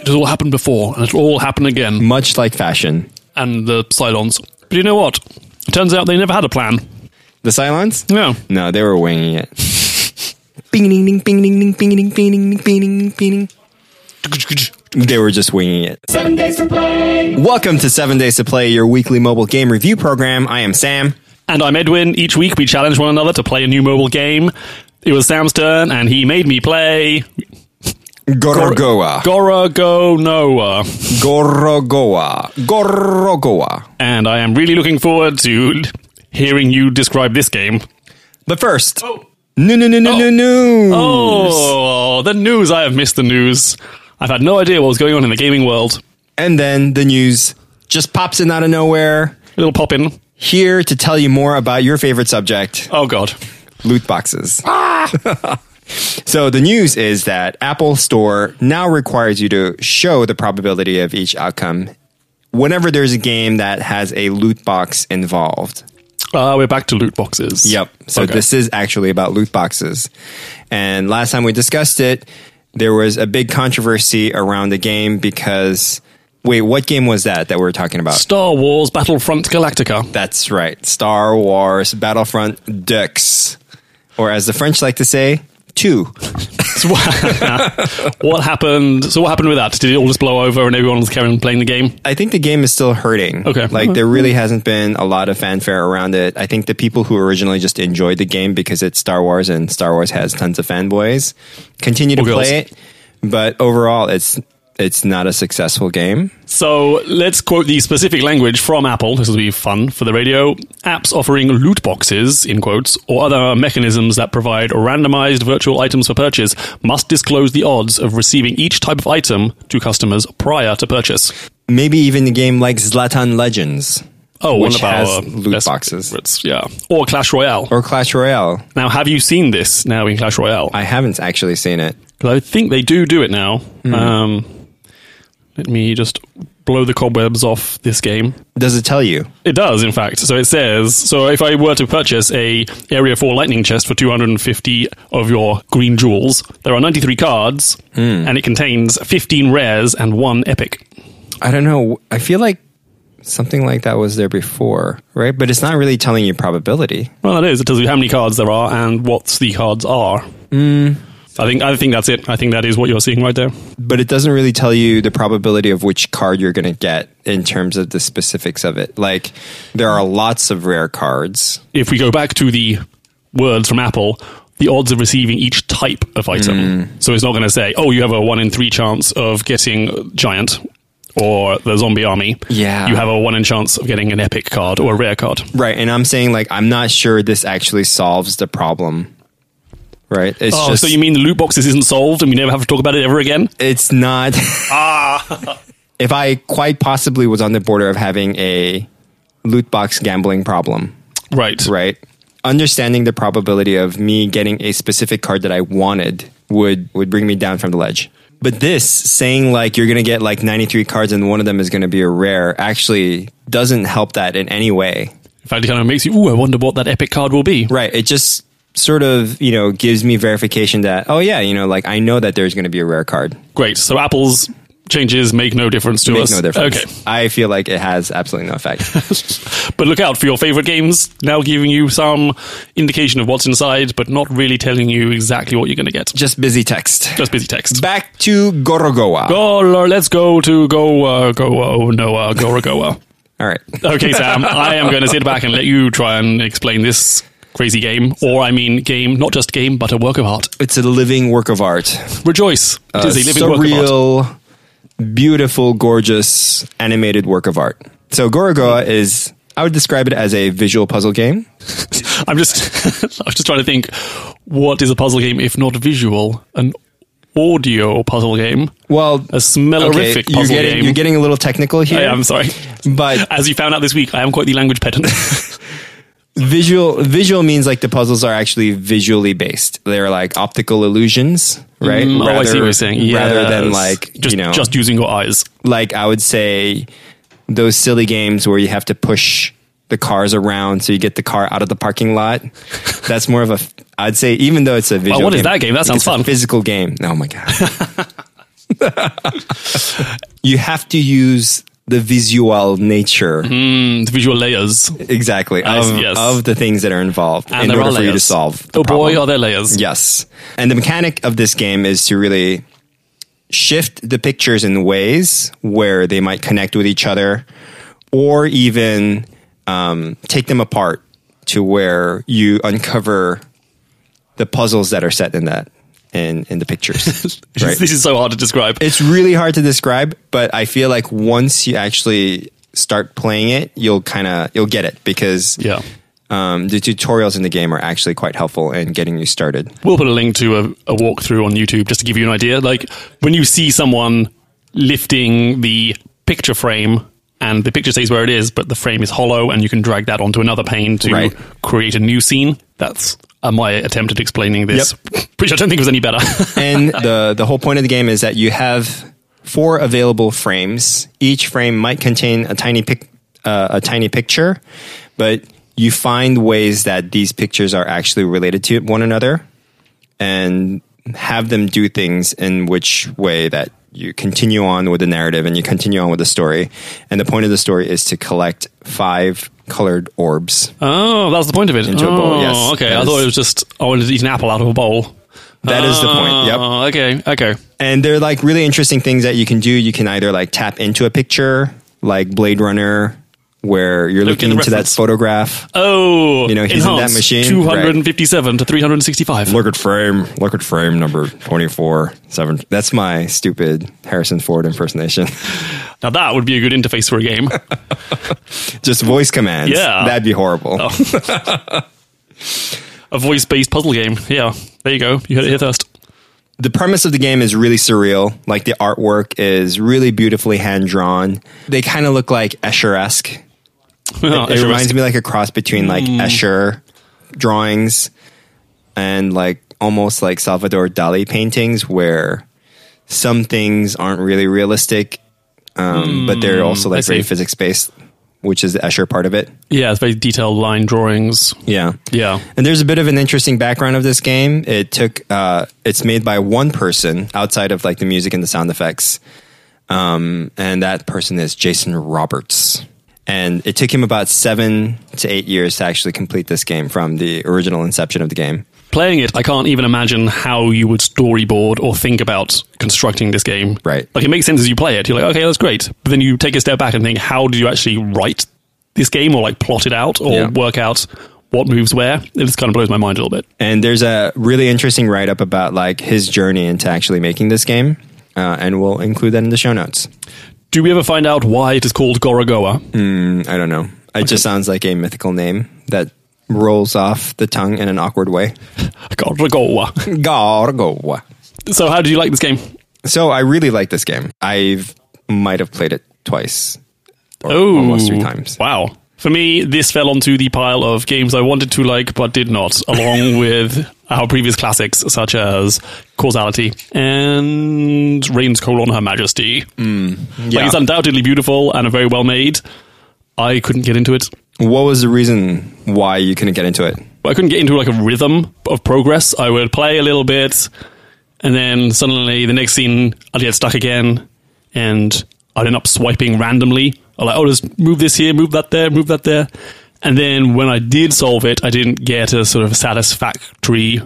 It has all happened before, and it'll all happen again. Much like fashion. And the Cylons. But you know what? It turns out they never had a plan. The Cylons? No. No, they were winging it. bing ding ding bing ding ding bing ding bing ding bing ding bing ding. They were just winging it. Seven days to play. Welcome to Seven Days to Play, your weekly mobile game review program. I am Sam. And I'm Edwin. Each week we challenge one another to play a new mobile game. It was Sam's turn, and he made me play Gorogoa. Gorogo Noah. Gorogoa. Gorogoa. And I am really looking forward to hearing you describe this game. But first, no, no, no, no, no, no. Oh, the news. I have missed the news. I've had no idea what was going on in the gaming world. And then the news just pops in out of nowhere. A little pop in. Here to tell you more about your favorite subject Oh, God. loot boxes. Ah! so the news is that Apple Store now requires you to show the probability of each outcome whenever there's a game that has a loot box involved. Uh, we're back to loot boxes. Yep. So Okay. this is actually about loot boxes. And last time we discussed it, there was a big controversy around the game because wait, what game was that that we were talking about? Star Wars Battlefront Galactica. That's right. Star Wars Battlefront Deux. Or as the French like to say, two. So what, what happened? So what happened with that? Did it all just blow over and everyone was carrying on playing the game? I think the game is still hurting. Okay. Like there mm-hmm. really hasn't been a lot of fanfare around it. I think the people who originally just enjoyed the game because it's Star Wars and Star Wars has tons of fanboys continue to Or girls. play it. But overall it's it's not a successful game. So let's quote the specific language from Apple. This will be fun for the radio. Apps offering loot boxes, in quotes, or other mechanisms that provide randomized virtual items for purchase must disclose the odds of receiving each type of item to customers prior to purchase. Maybe even a game like Zlatan Legends. Oh, Which one of our has loot best boxes. Yeah. Or Clash Royale. Or Clash Royale. now, have you seen this now in Clash Royale? I haven't actually seen it. 'Cause I think they do do it now. Hmm. Um, let me just blow the cobwebs off this game. Does it tell you? It does, in fact. So it says, so if I were to purchase a Arena 4 lightning chest for 250 of your green jewels, there are 93 cards, hmm. and it contains 15 rares and one epic. I don't know. I feel like something like that was there before, right? But it's not really telling you probability. Well, it is. It tells you how many cards there are and what the cards are. Hmm. I think I think that's it. I think that is what you're seeing right there. But it doesn't really tell you the probability of which card you're going to get in terms of the specifics of it. Like, there are lots of rare cards. If we go back to the words from Apple, the odds of receiving each type of item. Hmm. So it's not going to say, oh, you have a one in three chance of getting giant or the zombie army. Yeah. You have a one in chance of getting an epic card or a rare card. Right. And I'm saying, like, I'm not sure this actually solves the problem. Right. It's Oh, just, so you mean the loot boxes isn't solved and we never have to talk about it ever again? it's not. Ah. if I quite possibly was on the border of having a loot box gambling problem, Right. right? Understanding the probability of me getting a specific card that I wanted would would bring me down from the ledge. But this saying like you're going to get like 93 cards and one of them is going to be a rare actually doesn't help that in any way. In fact, it kind of makes you, ooh, I wonder what that epic card will be. Right, it just sort of, you know, gives me verification that oh yeah, you know, like I know that there's going to be a rare card. Great. So Apple's changes make no difference to Makes us. no difference. Okay. I feel like it has absolutely no effect. But look out for your favorite games, now giving you some indication of what's inside, but not really telling you exactly what you're going to get. just busy text. Just busy text. Back to Gorogoa. Go, let's go to go, uh, go, oh, Noah, go, Goa. All right. Okay, Sam, I am going to sit back and let you try and explain this crazy game. Or, I mean, game, not just game, but a work of art. It's a living work of art. Rejoice. It uh, is a living work of art. beautiful, gorgeous animated work of art. So Gorogoa is, I would describe it as a visual puzzle game. I'm just, I was just trying to think, what is a puzzle game if not visual? An audio puzzle game? Well, A smellerific you're puzzle getting game? you're getting a little technical here. I am sorry. but As you found out this week, I am quite the language pedant. visual visual means like the puzzles are actually visually based. They're like optical illusions, right? Mm, oh, I see what you're saying. Rather than like just, you know, just using your eyes. like I would say those silly games where you have to push the cars around so you get the car out of the parking lot. That's more of a I'd say even though it's a visual oh, what is game, that game? That sounds it's a fun. physical game. Oh my god. you have to use the visual nature Mm, the visual layers. exactly of, see, yes. of the things that are involved And in order for you to solve Oh boy, problem. are there layers. Yes. And the mechanic of this game is to really shift the pictures in ways where they might connect with each other or even um, take them apart to where you uncover the puzzles that are set in that in, in the pictures. right? This is so hard to describe. It's really hard to describe, but I feel like once you actually start playing it, you'll kind of you'll get it because yeah. um, the tutorials in the game are actually quite helpful in getting you started. We'll put a link to a, a walkthrough on YouTube just to give you an idea. Like when you see someone lifting the picture frame and the picture stays where it is, but the frame is hollow and you can drag that onto another pane to Right. create a new scene. That's uh, my attempt at explaining this. Which I don't think was any better. and the the whole point of the game is that you have four available frames. Each frame might contain a tiny pic, uh, a tiny picture, but you find ways that these pictures are actually related to one another, and have them do things in which way that you continue on with the narrative and you continue on with the story. And the point of the story is to collect five colored orbs. oh, that's the point of it. Into a bowl, Oh, yes. Okay, That I thought it was just I wanted to eat an apple out of a bowl. That is the point. Oh, yep. Oh, okay, okay. And they're like really interesting things that you can do. You can either like tap into a picture, like Blade Runner, where you're Look looking into that photograph. Oh, You know, he's in that machine, 257 to 365. Look at frame. Look at frame number twenty four seven. That's my stupid Harrison Ford impersonation. Now that would be a good interface for a game. Just voice commands. Yeah. that'd be horrible. Oh. a voice-based puzzle game. Yeah, there you go. You heard it here first. the premise of the game is really surreal. Like the artwork is really beautifully hand drawn. They kind of look like Escher esque. Oh, it reminds me like a cross between like Escher drawings and like almost like Salvador Dali paintings where some things aren't really realistic, um, but they're also like very physics based, which is the Escher part of it. Yeah, it's very detailed line drawings. Yeah. Yeah. And there's a bit of an interesting background of this game. It took, uh, it's made by one person outside of like the music and the sound effects. Um, and that person is Jason Roberts. And it took him about seven to eight years to actually complete this game from the original inception of the game. Playing it, I can't even imagine how you would storyboard or think about constructing this game. Right. Like it makes sense as you play it. You're like, okay, that's great. But then you take a step back and think, how did you actually write this game or like plot it out or Yeah. work out what moves where? It just kind of blows my mind a little bit. And there's a really interesting write up about like his journey into actually making this game. Uh, and we'll include that in the show notes. Do we ever find out why it is called Gorogoa? Hmm, I don't know. It just sounds like a mythical name that rolls off the tongue in an awkward way. Gorogoa. So how did you like this game? So I really like this game. I've might have played it twice. Oh, almost three times. Wow. For me, this fell onto the pile of games I wanted to like but did not, along with our previous classics such as Causality and Reigns colon Her Majesty. Mm, like Yeah. it's undoubtedly beautiful and very well made. I couldn't get into it. What was the reason why you couldn't get into it? I couldn't get into like a rhythm of progress. I would play a little bit, and then suddenly the next scene I'd get stuck again, and I'd end up swiping randomly. I'm like, oh, just move this here, move that there, move that there. And then when I did solve it, I didn't get a sort of satisfactory.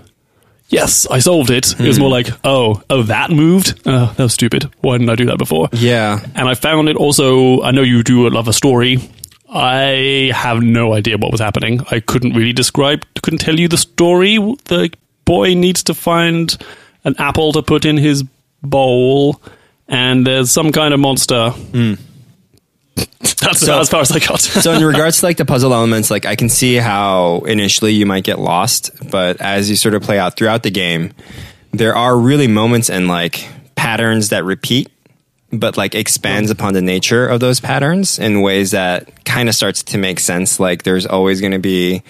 Yes, I solved it. It was hmm. more like, oh, oh, that moved. Oh, that was stupid. Why didn't I do that before? Yeah. And I found it also. I know you do love a story. I have no idea what was happening. I couldn't really describe, couldn't tell you the story. The boy needs to find an apple to put in his bowl, and there's some kind of monster. Hmm. That's about as far as I got. so in regards to like the puzzle elements, like I can see how initially you might get lost, but as you sort of play out throughout the game, there are really moments and like patterns that repeat, but like expands upon the nature of those patterns in ways that kind of starts to make sense. Like there's always going to be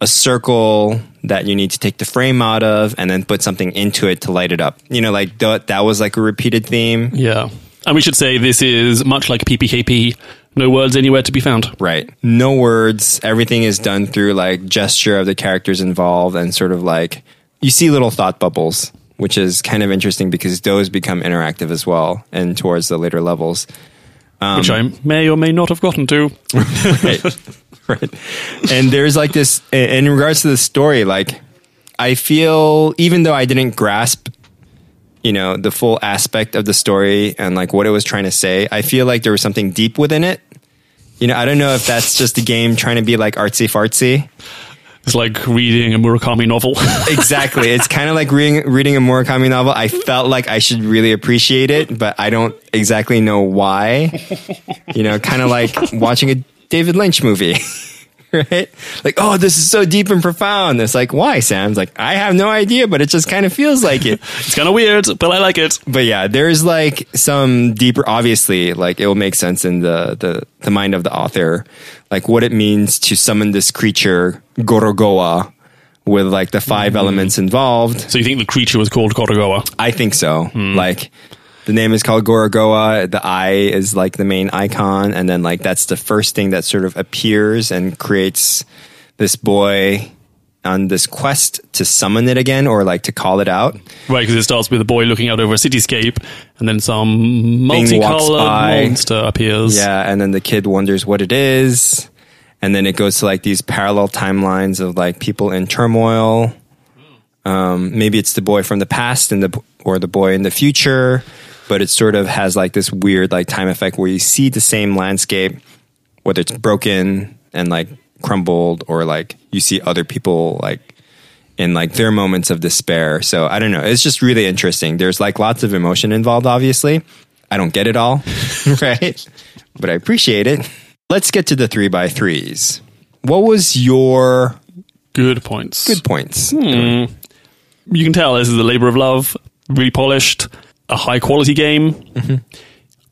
a circle that you need to take the frame out of and then put something into it to light it up. You know, like th- that was like a repeated theme. yeah. And we should say this is much like PPKP, no words anywhere to be found. Right. No words. Everything is done through like gesture of the characters involved and sort of like you see little thought bubbles which is kind of interesting because those become interactive as well and towards the later levels. Um, which I may or may not have gotten to. right. right. And there's like this in regards to the story, like I feel even though I didn't grasp, you know, the full aspect of the story and like what it was trying to say, I feel like there was something deep within it. You know, I don't know if that's just the game trying to be like artsy fartsy. It's like reading a Murakami novel. Exactly. it's kind of like reading reading a Murakami novel. I felt like I should really appreciate it, but I don't exactly know why. You know, kind of like watching a David Lynch movie. right? Like, oh, this is so deep and profound. It's like, why, Sam? It's like, I have no idea, but it just kind of feels like it. it's kind of weird, but I like it. but yeah, there's like some deeper, obviously, like it will make sense in the, the, the mind of the author, like what it means to summon this creature, Gorogoa, with like the 5 mm. elements involved. So you think the creature was called Korogawa? I think so. Hmm. Like the name is called Gorogoa. The eye is like the main icon, and then like that's the first thing that sort of appears and creates this boy on this quest to summon it again or like to call it out. Right, because it starts with a boy looking out over a cityscape, and then some multicolored monster appears. Yeah, and then the kid wonders what it is, and then it goes to like these parallel timelines of like people in turmoil. Um, maybe it's the boy from the past and the or the boy in the future, but it sort of has like this weird like time effect where you see the same landscape, whether it's broken and like crumbled, or like you see other people like in like their moments of despair. So I don't know. It's just really interesting. There's like lots of emotion involved, obviously. I don't get it all, right? But I appreciate it. Let's get to the three by threes. What was your Good points. good points? Hmm. You can tell this is a labor of love, really polished, a high quality game. Mm-hmm.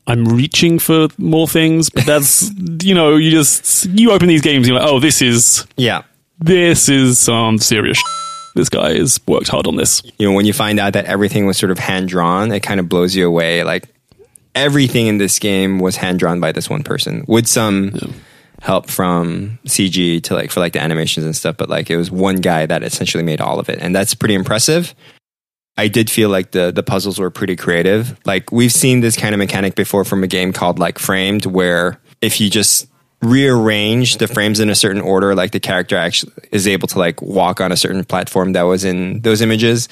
I'm reaching for more things, but that's you know you just you open these games, and you're like, oh, this is Yeah. this is some serious. This guy has worked hard on this. You know, when you find out that everything was sort of hand drawn, it kind of blows you away. Like everything in this game was hand drawn by this one person with some help from CG to like for like the animations and stuff. But like it was one guy that essentially made all of it, and that's pretty impressive. I did feel like the the puzzles were pretty creative. Like we've seen this kind of mechanic before from a game called like Framed, where if you just rearrange the frames in a certain order, like the character actually is able to like walk on a certain platform that was in those images.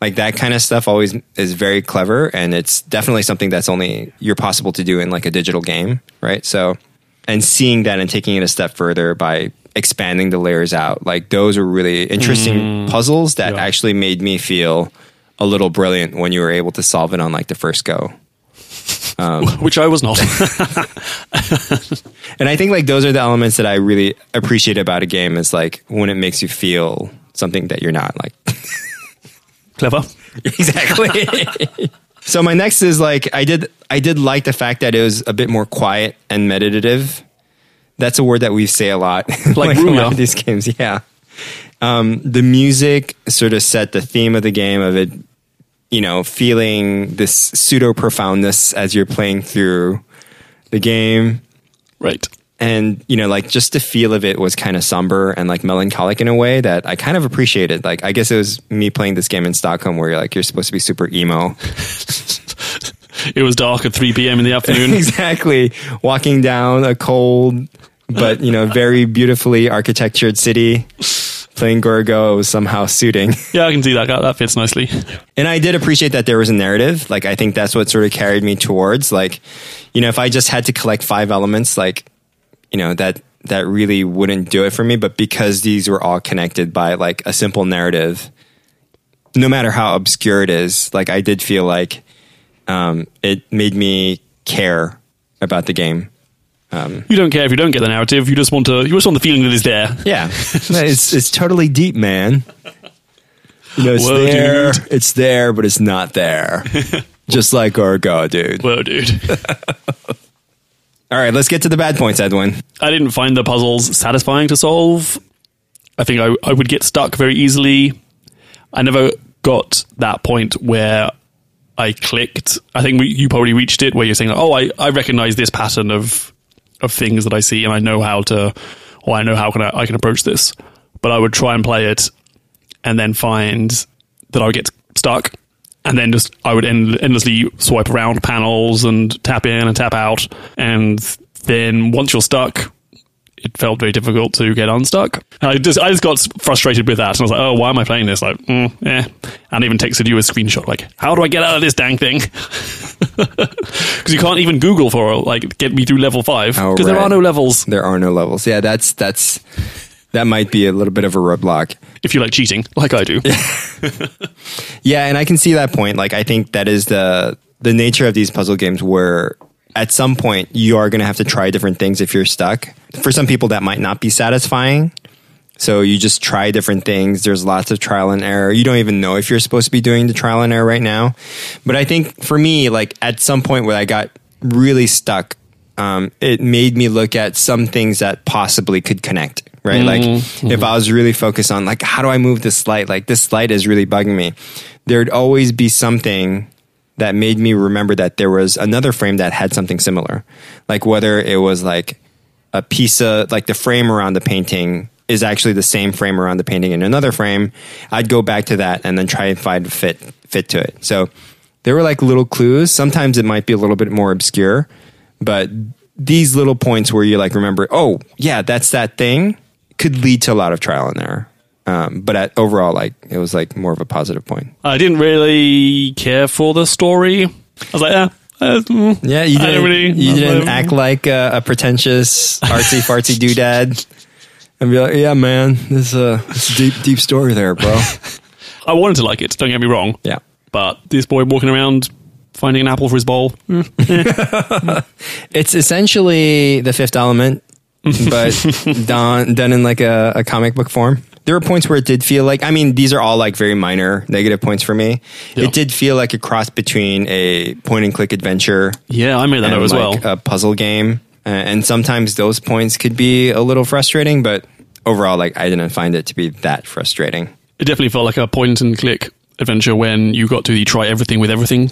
Like that kind of stuff always is very clever, and it's definitely something that's only you're possible to do in like a digital game, right? So, and seeing that and taking it a step further by expanding the layers out, like those are really interesting mm. puzzles that Yeah. actually made me feel a little brilliant when you were able to solve it on like the first go. Which I was not. And I think like those are the elements that I really appreciate about a game is like when it makes you feel something that you're not like Clever. exactly. so my next is like I did I did like the fact that it was a bit more quiet and meditative. That's a word that we say a lot, Like in a lot of these games. Yeah, um, the music sort of set the theme of the game of it. You know, feeling this pseudo profoundness as you're playing through the game Right. and you know like just the feel of it was kind of somber and like melancholic in a way that i kind of appreciated like i guess it was me playing this game in stockholm where you're like you're supposed to be super emo It was dark at 3 p.m. in the afternoon. exactly walking down a cold but you know very beautifully architectured city playing gorgo was somehow suiting yeah, I can see that. That fits nicely. And I did appreciate that there was a narrative. Like, I think that's what sort of carried me towards. Like, you know, if I just had to collect five elements, like, you know, that that really wouldn't do it for me. But because these were all connected by like a simple narrative, no matter how obscure it is, like I did feel like um, it made me care about the game. Um, you don't care if you don't get the narrative. You just want to. You just want the feeling that it's there. Yeah, it's it's totally deep, man. You know, it's Whoa, there, dude. it's there, but it's not there. Just like Orgo, dude. Whoa, dude. All right, let's get to the bad points, Edwin. I didn't find the puzzles satisfying to solve. I think I, I would get stuck very easily. I never got that point where I clicked. I think we, you probably reached it where you're saying, "Oh, I, I recognize this pattern of of things that I see, and I know how to, or I know how can I, I can approach this." But I would try and play it, and then find that I would get stuck, and then just I would end, endlessly swipe around panels and tap in and tap out, and then once you're stuck, it felt very difficult to get unstuck. And I just I just got frustrated with that, and I was like, oh, why am I playing this? Like, mm, eh. And I even texted you a screenshot like, how do I get out of this dang thing? Because you can't even Google for like get me through level five because there right. are no levels. There are no levels. Yeah, that's that's that might be a little bit of a roadblock. If you like cheating, like I do. Yeah, and I can see that point. Like I think that is the the nature of these puzzle games where at some point you are going to have to try different things if you're stuck. For some people that might not be satisfying. So you just try different things. There's lots of trial and error. You don't even know if you're supposed to be doing the trial and error right now. But I think for me, like at some point where I got really stuck, um, it made me look at some things that possibly could connect. Right, like if I was really focused on like how do I move this light? Like this light is really bugging me. There'd always be something that made me remember that there was another frame that had something similar. Like whether it was like a piece of like the frame around the painting is actually the same frame around the painting in another frame. I'd go back to that and then try and find fit fit to it. So there were like little clues. Sometimes it might be a little bit more obscure, but these little points where you like remember, oh yeah, that's that thing, could lead to a lot of trial and error. Um, but at overall, like it was like more of a positive point. I didn't really care for the story. I was like, yeah. Uh, Yeah, you didn't. really- you didn't act like a, a pretentious artsy fartsy doodad, and be like, "Yeah, man, this uh, this is a deep deep story there, bro." I wanted to like it. Don't get me wrong. yeah, But this boy walking around finding an apple for his bowl. it's essentially the Fifth Element, but done done in like a, a comic book form. There were points where it did feel like. I mean, these are all like very minor negative points for me. Yeah. It did feel like a cross between a point and click adventure Yeah, I made that note as well. a puzzle game. And sometimes those points could be a little frustrating, but overall, like I didn't find it to be that frustrating. it definitely felt like a point and click adventure when you got to the try everything with everything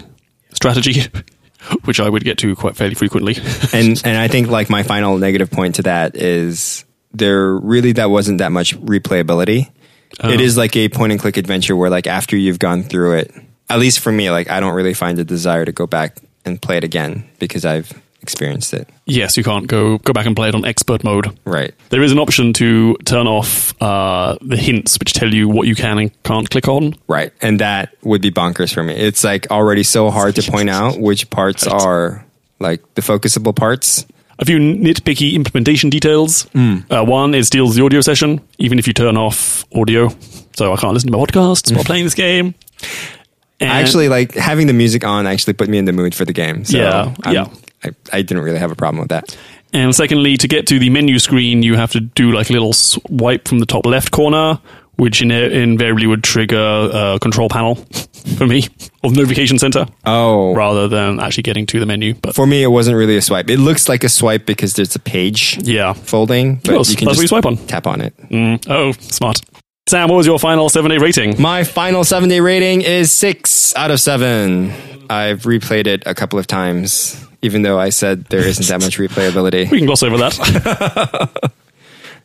strategy, which I would get to quite fairly frequently. And and I think like my final negative point to that is there really that wasn't that much replayability. It is like a point and click adventure where like after you've gone through it, at least for me, like I don't really find a desire to go back and play it again because I've experienced it. yes, you can't go go back and play it on expert mode. Right. There is an option to turn off uh, the hints, which tell you what you can and can't click on. Right. And that would be bonkers for me. It's like already so hard to point out which parts are like the focusable parts. A few nitpicky implementation details. Uh, one, it steals the audio session, even if you turn off audio. So I can't listen to my podcasts while playing this game. And- actually, like having the music on actually put me in the mood for the game. So Yeah, I'm- yeah. I, I didn't really have a problem with that. And secondly, to get to the menu screen, you have to do like a little swipe from the top left corner, which in- invariably would trigger a control panel for me of notification center Oh, rather than actually getting to the menu. But for me, it wasn't really a swipe. It looks like a swipe because there's a page yeah. folding, but you can just swipe on. tap on it. Mm, oh, smart. Sam, what was your final seven day rating? My final seven day rating is six out of seven. I've replayed it a couple of times, even though I said there isn't that much replayability. We can gloss over that.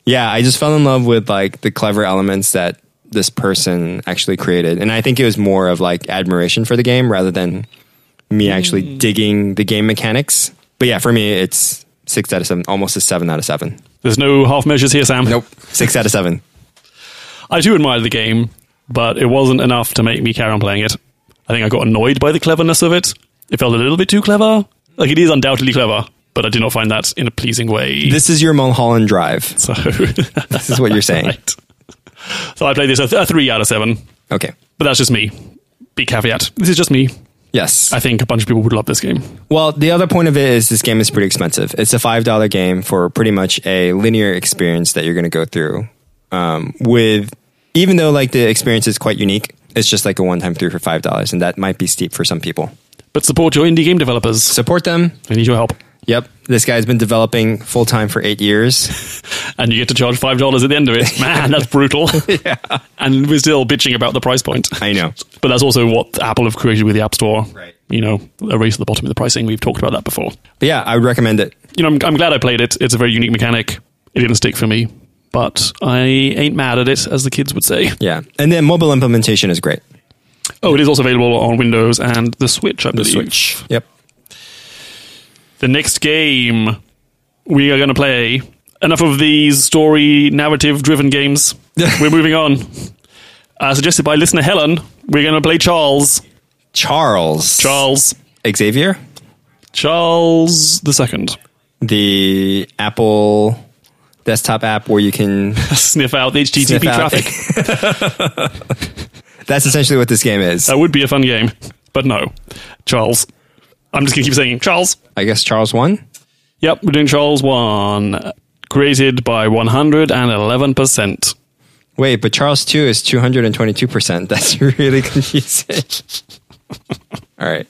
Yeah, I just fell in love with like the clever elements that this person actually created. And I think it was more of like admiration for the game rather than me actually mm. digging the game mechanics. But yeah, for me, it's six out of seven, almost a seven out of seven. There's no half measures here, Sam. Nope, six out of seven. I do admire the game, but it wasn't enough to make me carry on playing it. I think I got annoyed by the cleverness of it. It felt a little bit too clever. Like it is undoubtedly clever, but I did not find that in a pleasing way. This is your Mulholland Drive. so This is what you're saying. right. So I played this a, th- a three out of seven, Okay. but that's just me. Big caveat. This is just me. Yes. I think a bunch of people would love this game. Well, the other point of it is this game is pretty expensive. It's a five dollar game for pretty much a linear experience that you're going to go through. Um, with even though like the experience is quite unique, it's just like a one time through for five dollars, and that might be steep for some people. But support your indie game developers. Support them. I need your help. Yep, this guy's been developing full time for eight years. And you get to charge $5 at the end of it. Man, that's brutal. yeah. And we're still bitching about the price point. I know. But that's also what Apple have created with the App Store. Right. You know, a race to the bottom of the pricing. We've talked about that before. But yeah, I would recommend it. You know, I'm, I'm glad I played it. It's a very unique mechanic. It didn't stick for me, but I ain't mad at it, as the kids would say. Yeah, and then mobile implementation is great. Oh, it is also available on Windows and the Switch, I believe. The. Switch. Yep. The next game we are going to play. Enough of these story narrative driven games. we're moving on. Uh, suggested by listener Helen, we're going to play Charles. Charles. Charles. Xavier. Charles the second. The Apple desktop app where you can. Sniff out the HTTP Sniff out- traffic. That's essentially what this game is. That would be a fun game, but no. Charles. I'm just going to keep saying Charles. I guess Charles won. Yep, we're doing Charles 1. Created by 111%. Wait, but Charles 2 is 222%. That's really confusing. All right.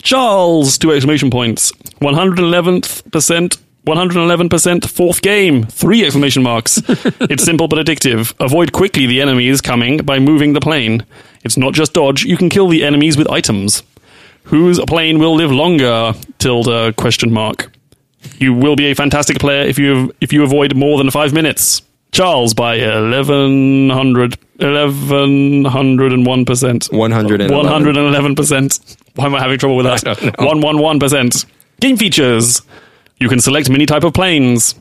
Charles, two exclamation points. 111th%, percent 111% fourth game, three exclamation marks. it's simple but addictive. Avoid quickly the enemies coming by moving the plane. It's not just dodge, you can kill the enemies with items. Whose plane will live longer? Tilde question mark. You will be a fantastic player if you if you avoid more than five minutes. Charles by 1100, 1101%. 111. 111%. Why am I having trouble with that? 111%. Game features. You can select many type of planes.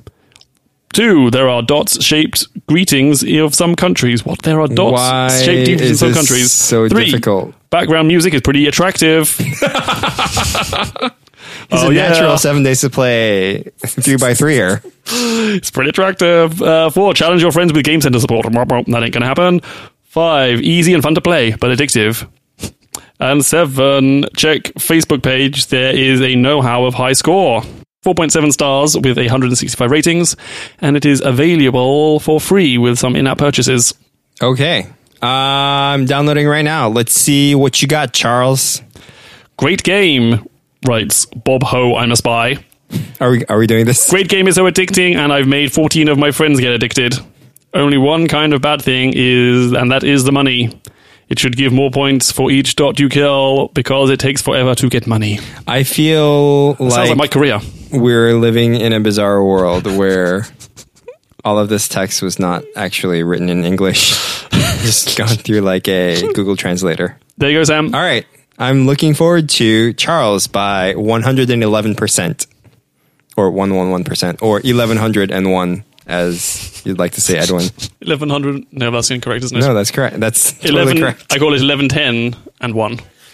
Two, there are dots shaped greetings of some countries. What? There are dots Why shaped greetings in some countries. so Three, difficult? Background music is pretty attractive. He's Oh, a yeah. natural seven days to play three by three here. It's pretty attractive. Uh, four, challenge your friends with Game Center support. That ain't gonna happen. Five, easy and fun to play, but addictive. And seven, check Facebook page. There is a know-how of high score. 4.7 stars with 165 ratings, and it is available for free with some in-app purchases. Okay. Uh, I'm downloading right now. Let's see what you got, Charles. Great game, writes Bob Ho. I'm a spy. Are we are we doing this? Great game is so addicting, and I've made 14 of my friends get addicted. Only one kind of bad thing is, and that is the money. It should give more points for each dot you kill because it takes forever to get money. I feel Sounds like, like my career. We're living in a bizarre world where all of this text was not actually written in English. Just gone through like a Google translator. There you go, Sam. All right. I'm looking forward to Charles by 111%. Or 111%. Or 1101, as you'd like to say, Edwin. 1100. No, that's incorrect, isn't it? No, that's correct. That's totally 11. correct. I call it 1110 and 1.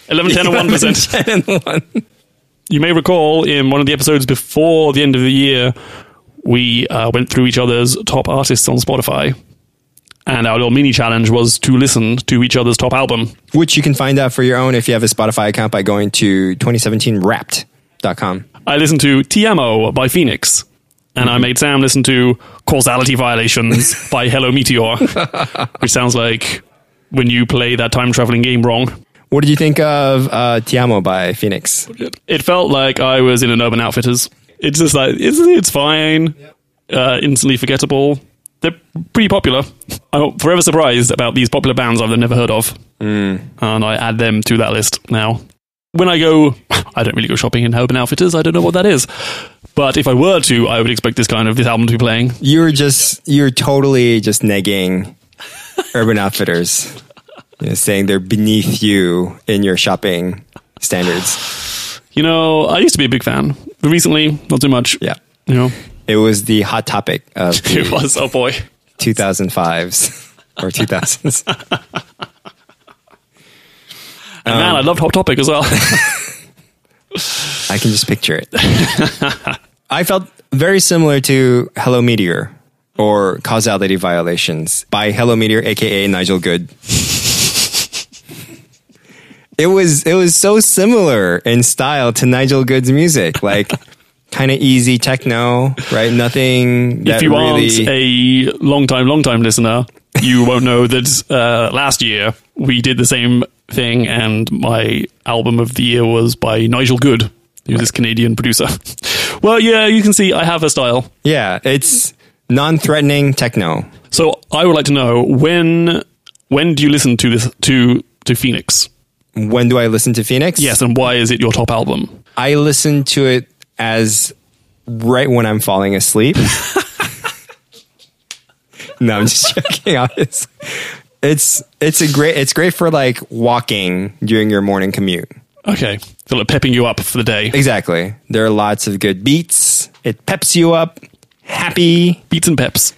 1110 and 1%. 10 and 1. You may recall in one of the episodes before the end of the year, we uh, went through each other's top artists on Spotify. And our little mini challenge was to listen to each other's top album. Which you can find out for your own if you have a Spotify account by going to 2017wrapped.com. I listened to Ti Amo by Phoenix. And I made Sam listen to Causality Violations by Hello Meteor, which sounds like when you play that time traveling game wrong. What did you think of uh, Ti Amo by Phoenix? It felt like I was in an Urban Outfitters. It's just like, it's, it's fine, uh, instantly forgettable. They're pretty popular. I'm forever surprised about these popular bands I've never heard of. And I add them to that list now. When I go, I don't really go shopping in Urban Outfitters. I don't know what that is. But if I were to, I would expect this kind of this album to be playing. You're just, you're totally just negging Urban Outfitters. You know, saying they're beneath you in your shopping standards. You know, I used to be a big fan. But recently, not too much. Yeah. You know, It was the hot topic of it was, oh boy. 2005s or 2000s. And man, I loved Hot Topic as well. I can just picture it. I felt very similar to Hello Meteor or Causality Violations by Hello Meteor, aka Nigel Good. It was it was so similar in style to Nigel Good's music, like kind of easy techno, right? Nothing that if you really. aren't a long time, long time listener, you won't know that uh, last year we did the same thing, and my album of the year was by Nigel Good, who's this Canadian producer. well, yeah, you can see I have a style. yeah, it's non-threatening techno. So I would like to know when when do you listen to this to to Phoenix? When do I listen to Phoenix? Yes, and why is it your top album? I listen to it as right when I'm falling asleep. no, I'm just joking. Obviously. It's it's a great it's great for like walking during your morning commute. Okay. So like pepping you up for the day. Exactly. There are lots of good beats. It peps you up. Happy. Beats and peps.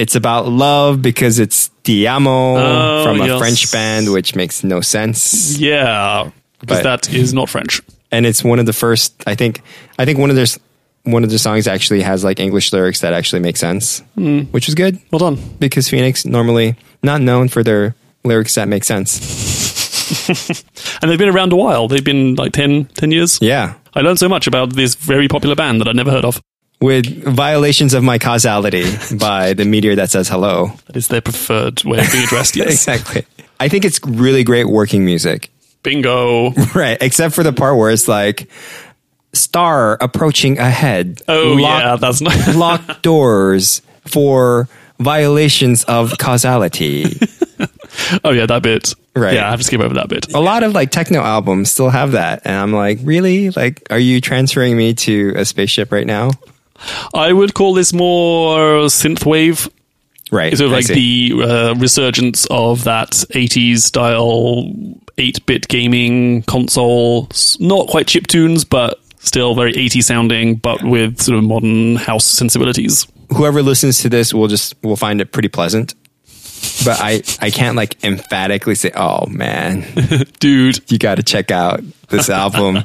It's about love because it's Ti Amo Oh, from a yes. French band, which makes no sense. Yeah. Because that is not French. And it's one of the first. I think. I think one of their one of the songs actually has like English lyrics that actually make sense, Hmm. which is good Well done. because Phoenix normally not known for their lyrics that make sense. And they've been around a while. They've been like 10, 10 years. Yeah. I learned so much about this very popular band that I'd never heard of. With violations of my causality by the meteor that says hello. That is their preferred way of being addressed, yes. Exactly. I think it's really great working music. Bingo. Right. Except for the part where it's like star approaching ahead. Oh, Lock- yeah, that's not. locked doors for violations of causality. oh, yeah, that bit. Right. Yeah, I have to skip over that bit. A lot of like techno albums still have that. And I'm like, really? Like, are you transferring me to a spaceship right now? I would call this more synthwave. Right. Sort of like the uh, resurgence of that 80s style 8 bit gaming console. Not quite chip tunes, but still very 80 sounding, but with sort of modern house sensibilities. Whoever listens to this will just will find it pretty pleasant. But I, I can't like emphatically say, oh man, Dude, you got to check out this album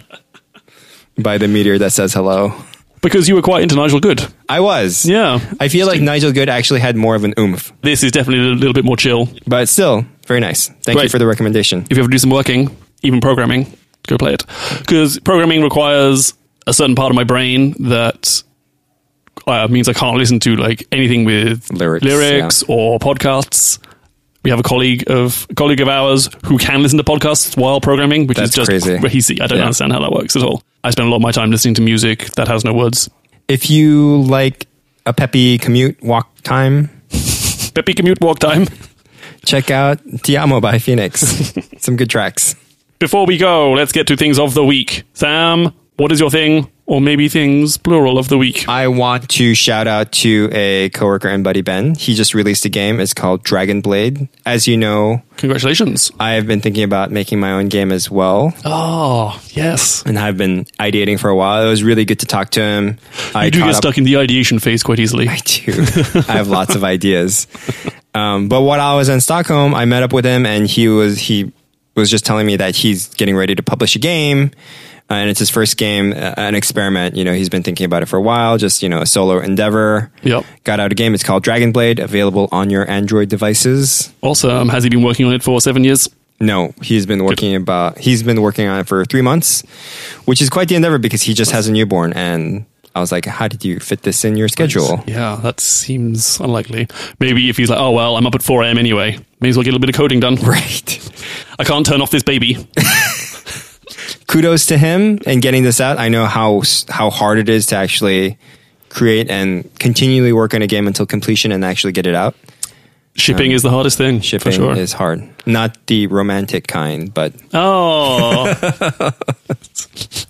by the meteor that says hello. Because you were quite into Nigel Good. I was. Yeah. I feel like Nigel Good actually had more of an oomph, This is definitely a little bit more chill. but still very nice. Thank you Right. for the recommendation. if you ever do some working, even programming, go play it. Because programming requires a certain part of my brain that uh, means I can't listen to like anything with Lyrics, or podcasts. We have a colleague of a colleague of ours who can listen to podcasts while programming, which That's is just crazy. crazy. I don't Yeah. understand how that works at all. I spend a lot of my time listening to music that has no words. If you like a peppy commute walk time, Peppy commute walk time. check out Ti Amo by Phoenix. Some good tracks. Before we go, let's get to things of the week. Sam, what is your thing, or maybe things plural of the week? I want to shout out to a coworker and buddy Ben. He just released a game. It's called Dragon Blade. As you know, Congratulations. I have been thinking about making my own game as well, Oh, yes. and I've been ideating for a while. It was really good to talk to him. I You do get up- stuck in the ideation phase quite easily. I do. I have lots of ideas. Um, but while I was in Stockholm, I met up with him, and he was he was just telling me that he's getting ready to publish a game, uh, and it's his first game, uh, an experiment. You know, he's been thinking about it for a while, just you know, a solo endeavor. Yep. Got out a game. It's called Dragon Blade, available on your Android devices. Awesome. Has he been working on it for seven years? No, he's been working about he's been working on it for three months, which is quite the endeavor because he just has a newborn and. I was like, how did you fit this in your schedule? Yeah, that seems unlikely. Maybe if he's like, oh, well, I'm up at 4 a.m. anyway. May as well get a little bit of coding done. Right. I can't turn off this baby. kudos to him and getting this out. I know how how hard it is to actually create and continually work on a game until completion and actually get it out. Shipping um, is the hardest thing. Shipping sure. is hard. Not the romantic kind, but Oh.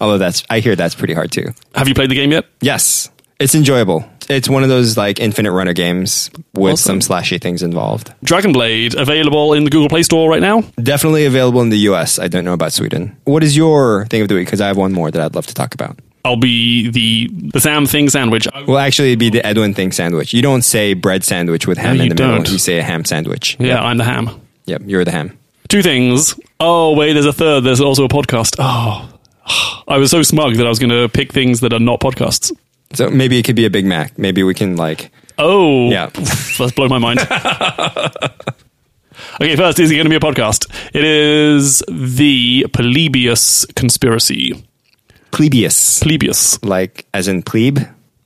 although that's I hear that's pretty hard too. Have you played the game yet? Yes. It's enjoyable. It's one of those like infinite runner games with Awesome. some slashy things involved. Dragon Blade, available in the Google Play Store right now. Definitely available in the US. I don't know about Sweden. What is your thing of the week? Because I have one more that I'd love to talk about. I'll be the the Sam Thing sandwich. Well, actually, it'd be the Edwin thing sandwich. You don't say bread sandwich with ham No, in the middle. don't. You say a ham sandwich. Yeah, Yep. I'm the ham. Yep, you're the ham. Two things. Oh, wait, there's a third. There's also a podcast. Oh. I was so smug that I was going to pick things that are not podcasts. So maybe it could be a Big Mac. Maybe we can like. Oh, Yeah. That's blown my mind. okay, first, is it going to be a podcast? It is the Polybius Conspiracy. Plebius. Polybius, Like, as in plebe?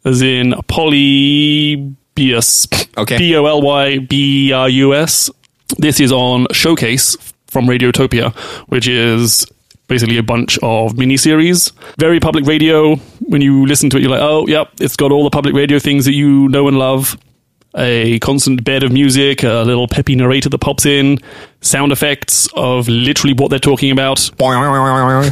as in Polybius. Okay. B O L Y B R U S. This is on Showcase from Radiotopia, which is basically a bunch of miniseries. Very public radio. When you listen to it, you're like, oh, yep, it's got all the public radio things that you know and love. A constant bed of music, a little peppy narrator that pops in, sound effects of literally what they're talking about.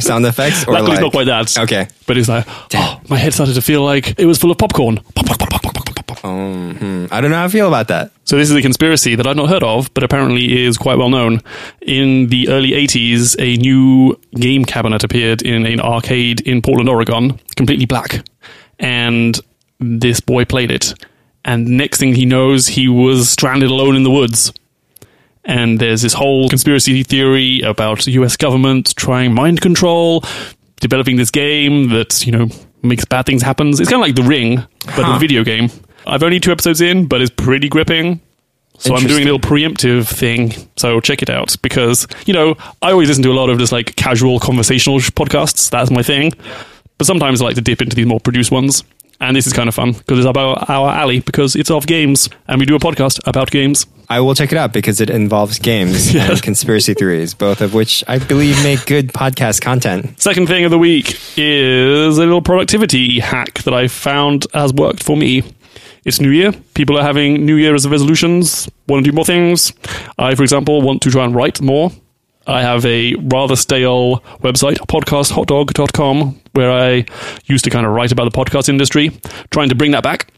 Sound effects? Or Luckily, it's like, not quite that. Okay. But it's like, oh, my head started to feel like it was full of popcorn. Pop, pop, pop, Um, hmm. I don't know how I feel about that. So this is a conspiracy that I've not heard of, but apparently is quite well known. In the early 80s, a new game cabinet appeared in an arcade in Portland, Oregon, completely black. And this boy played it. And next thing he knows, he was stranded alone in the woods. And there's this whole conspiracy theory about the US government trying mind control, developing this game that, you know, makes bad things happen. It's kind of like The Ring, but Huh. a video game. I've only two episodes in, but it's pretty gripping. So I'm doing a little preemptive thing. So check it out because, you know, I always listen to a lot of just like casual conversational sh- podcasts. That's my thing. But sometimes I like to dip into these more produced ones. And this is kind of fun because it's about our alley because it's of games and we do a podcast about games. I will check it out because it involves games and conspiracy theories, both of which I believe make good podcast content. Second thing of the week is a little productivity hack that I found has worked for me. It's New Year. People are having New Year Year's resolutions, want to do more things. I, for example, want to try and write more. I have a rather stale website, podcasthotdog.com, where I used to kind of write about the podcast industry, trying to bring that back.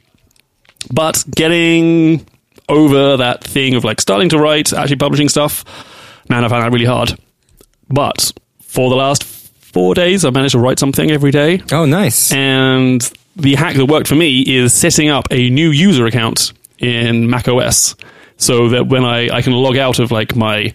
But getting over that thing of like starting to write, actually publishing stuff, man, I found that really hard. But for the last four days, I've managed to write something every day. Oh, nice. And the hack that worked for me is setting up a new user account in macOS so that when I, I can log out of like my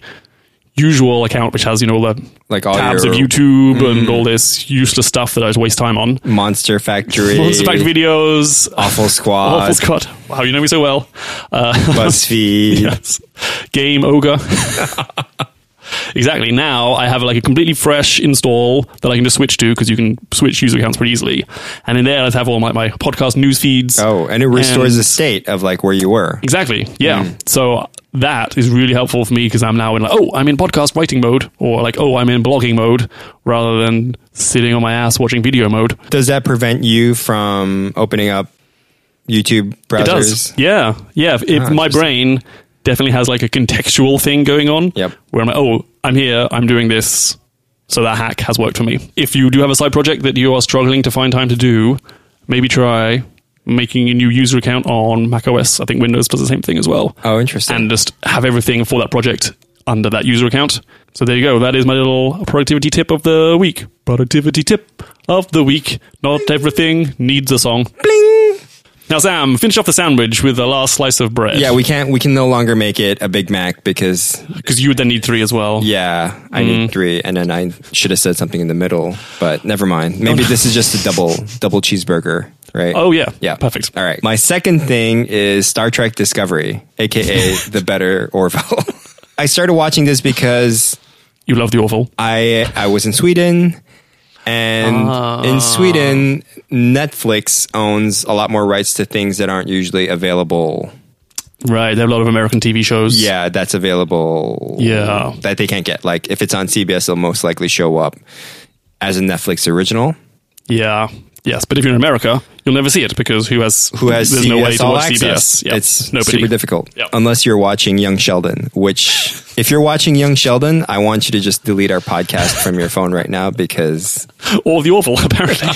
usual account, which has, you know, all the Like all tabs your- of YouTube and all this useless stuff that I just waste time on. Monster Factory, Monster Factory videos. Awful Squad, Awful Scott. Wow, you know me so well. Uh, BuzzFeed. yes. Game Ogre. exactly. Now I have like a completely fresh install that I can just switch to because you can switch user accounts pretty easily. And in there, I have all my, my podcast news feeds. Oh, and it restores And- the state of like where you were. Exactly. Yeah. So that is really helpful for me because I'm now in like, oh, I'm in podcast writing mode, or like, oh, I'm in blogging mode, rather than sitting on my ass watching video mode. Does that prevent you from opening up YouTube browsers? It does. Yeah. Yeah. If, if Ah, my brain definitely has like a contextual thing going on. Yep. Where I'm like, oh, I'm here, I'm doing this. So that hack has worked for me. If you do have a side project that you are struggling to find time to do, maybe try making a new user account on macOS. I think Windows does the same thing as well. Oh, interesting. And just have everything for that project under that user account. So there you go. That is my little productivity tip of the week. Productivity tip of the week. Not everything needs a song. Bling. Now, Sam, finish off the sandwich with the last slice of bread. Yeah, we can't. We can no longer make it a Big Mac because because you would then need three as well. yeah, I Mm. need three, and then I should have said something in the middle, but never mind. Maybe this is just a double double cheeseburger, right? Oh yeah. Yeah, Perfect. All right. My second thing is Star Trek Discovery, aka the better Orville. I started watching this because You love the awful. I I was in Sweden, and in oh. Sweden, Netflix owns a lot more rights to things that aren't usually available. Right. They have a lot of American TV shows. Yeah, that's available. Yeah. that they can't get. Like if it's on CBS, it'll most likely show up as a Netflix original. Yeah. Yes. But if you're in America, you'll never see it because who has Who has there's CBS no way to All watch Access? CBS. Yeah. It's nobody. super difficult Yep. unless you're watching Young Sheldon. Which, if you're watching Young Sheldon, I want you to just delete our podcast from your phone right now because Or the awful, apparently.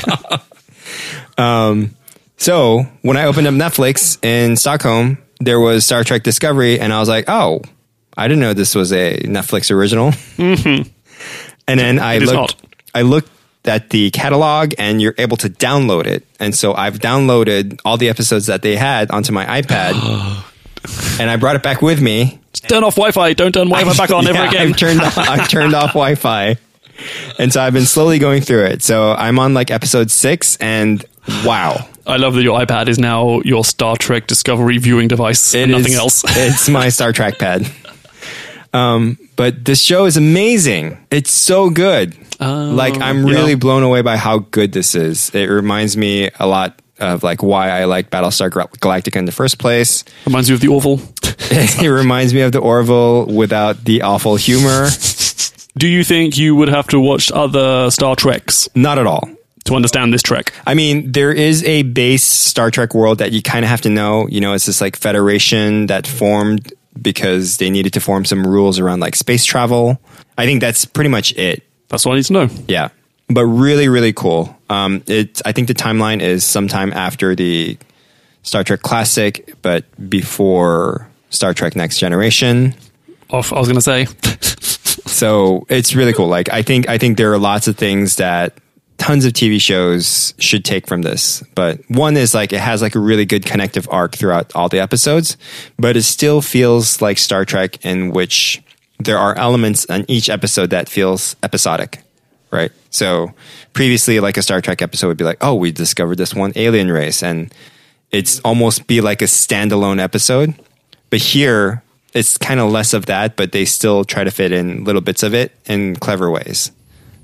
So when I opened up Netflix in Stockholm, there was Star Trek Discovery, and I was like, "Oh, I didn't know this was a Netflix original." Mm-hmm. And then I It looked, not. I looked at the catalog, and you're able to download it. And so I've downloaded all the episodes that they had onto my iPad, and I brought it back with me. turn off Wi-Fi. Don't turn Wi-Fi back on ever Yeah, again. I've turned I've turned off Wi-Fi, and so I've been slowly going through it. So I'm on like episode six, and wow. I love that your iPad is now your Star Trek Discovery viewing device and nothing is- else. it's my Star Trek pad. Um, but this show is amazing. It's so good. like I'm yeah. really blown away by how good this is. It reminds me a lot of like why I like Battlestar Galactica in the first place. Reminds you of the awful. it reminds me of the Orville without the awful humor. Do you think you would have to watch other Star Treks Not at all. to understand this Trek? I mean, there is a base Star Trek world that you kind of have to know. You know, it's this like federation that formed because they needed to form some rules around like space travel. I think that's pretty much it. That's all I need to know. Yeah, but really, really cool. Um, it. I think the timeline is sometime after the Star Trek Classic, but before Star Trek Next Generation. Off, I was going to say. So it's really cool. Like I think I think there are lots of things that tons of TV shows should take from this. But one is like it has like a really good connective arc throughout all the episodes, but it still feels like Star Trek in which there are elements in each episode that feels episodic, right? So previously like a Star Trek episode would be like, "Oh, we discovered this one alien race." And it's almost be like a standalone episode. But here it's kind of less of that, but they still try to fit in little bits of it in clever ways.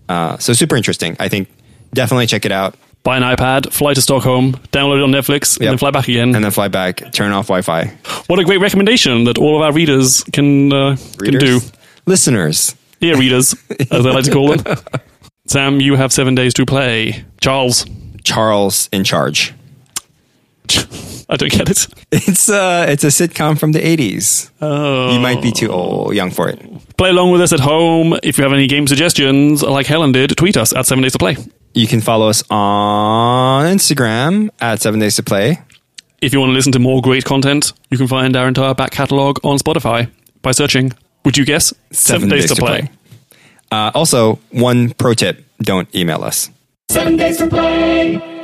Uh, so super interesting. I think definitely check it out Buy an iPad, fly to Stockholm, download it on Netflix, and then fly back again. and then fly back, turn off Wi-Fi. what a great recommendation that all of our readers can, uh, can do. Listeners, Yeah, readers, as I like to call them. Sam, you have seven days to play. Charles, Charles in charge. I don't get it. It's uh it's a sitcom from the 80s. Oh. You might be too old, young for it. Play along with us at home. If you have any game suggestions, like Helen did, tweet us at seven days to play. You can follow us on Instagram at 7 days to play. If you want to listen to more great content, you can find our entire back catalogue on Spotify by searching, would you guess, Seven, Days, to, play. Uh, also, one pro tip, don't email us. Seven days to play.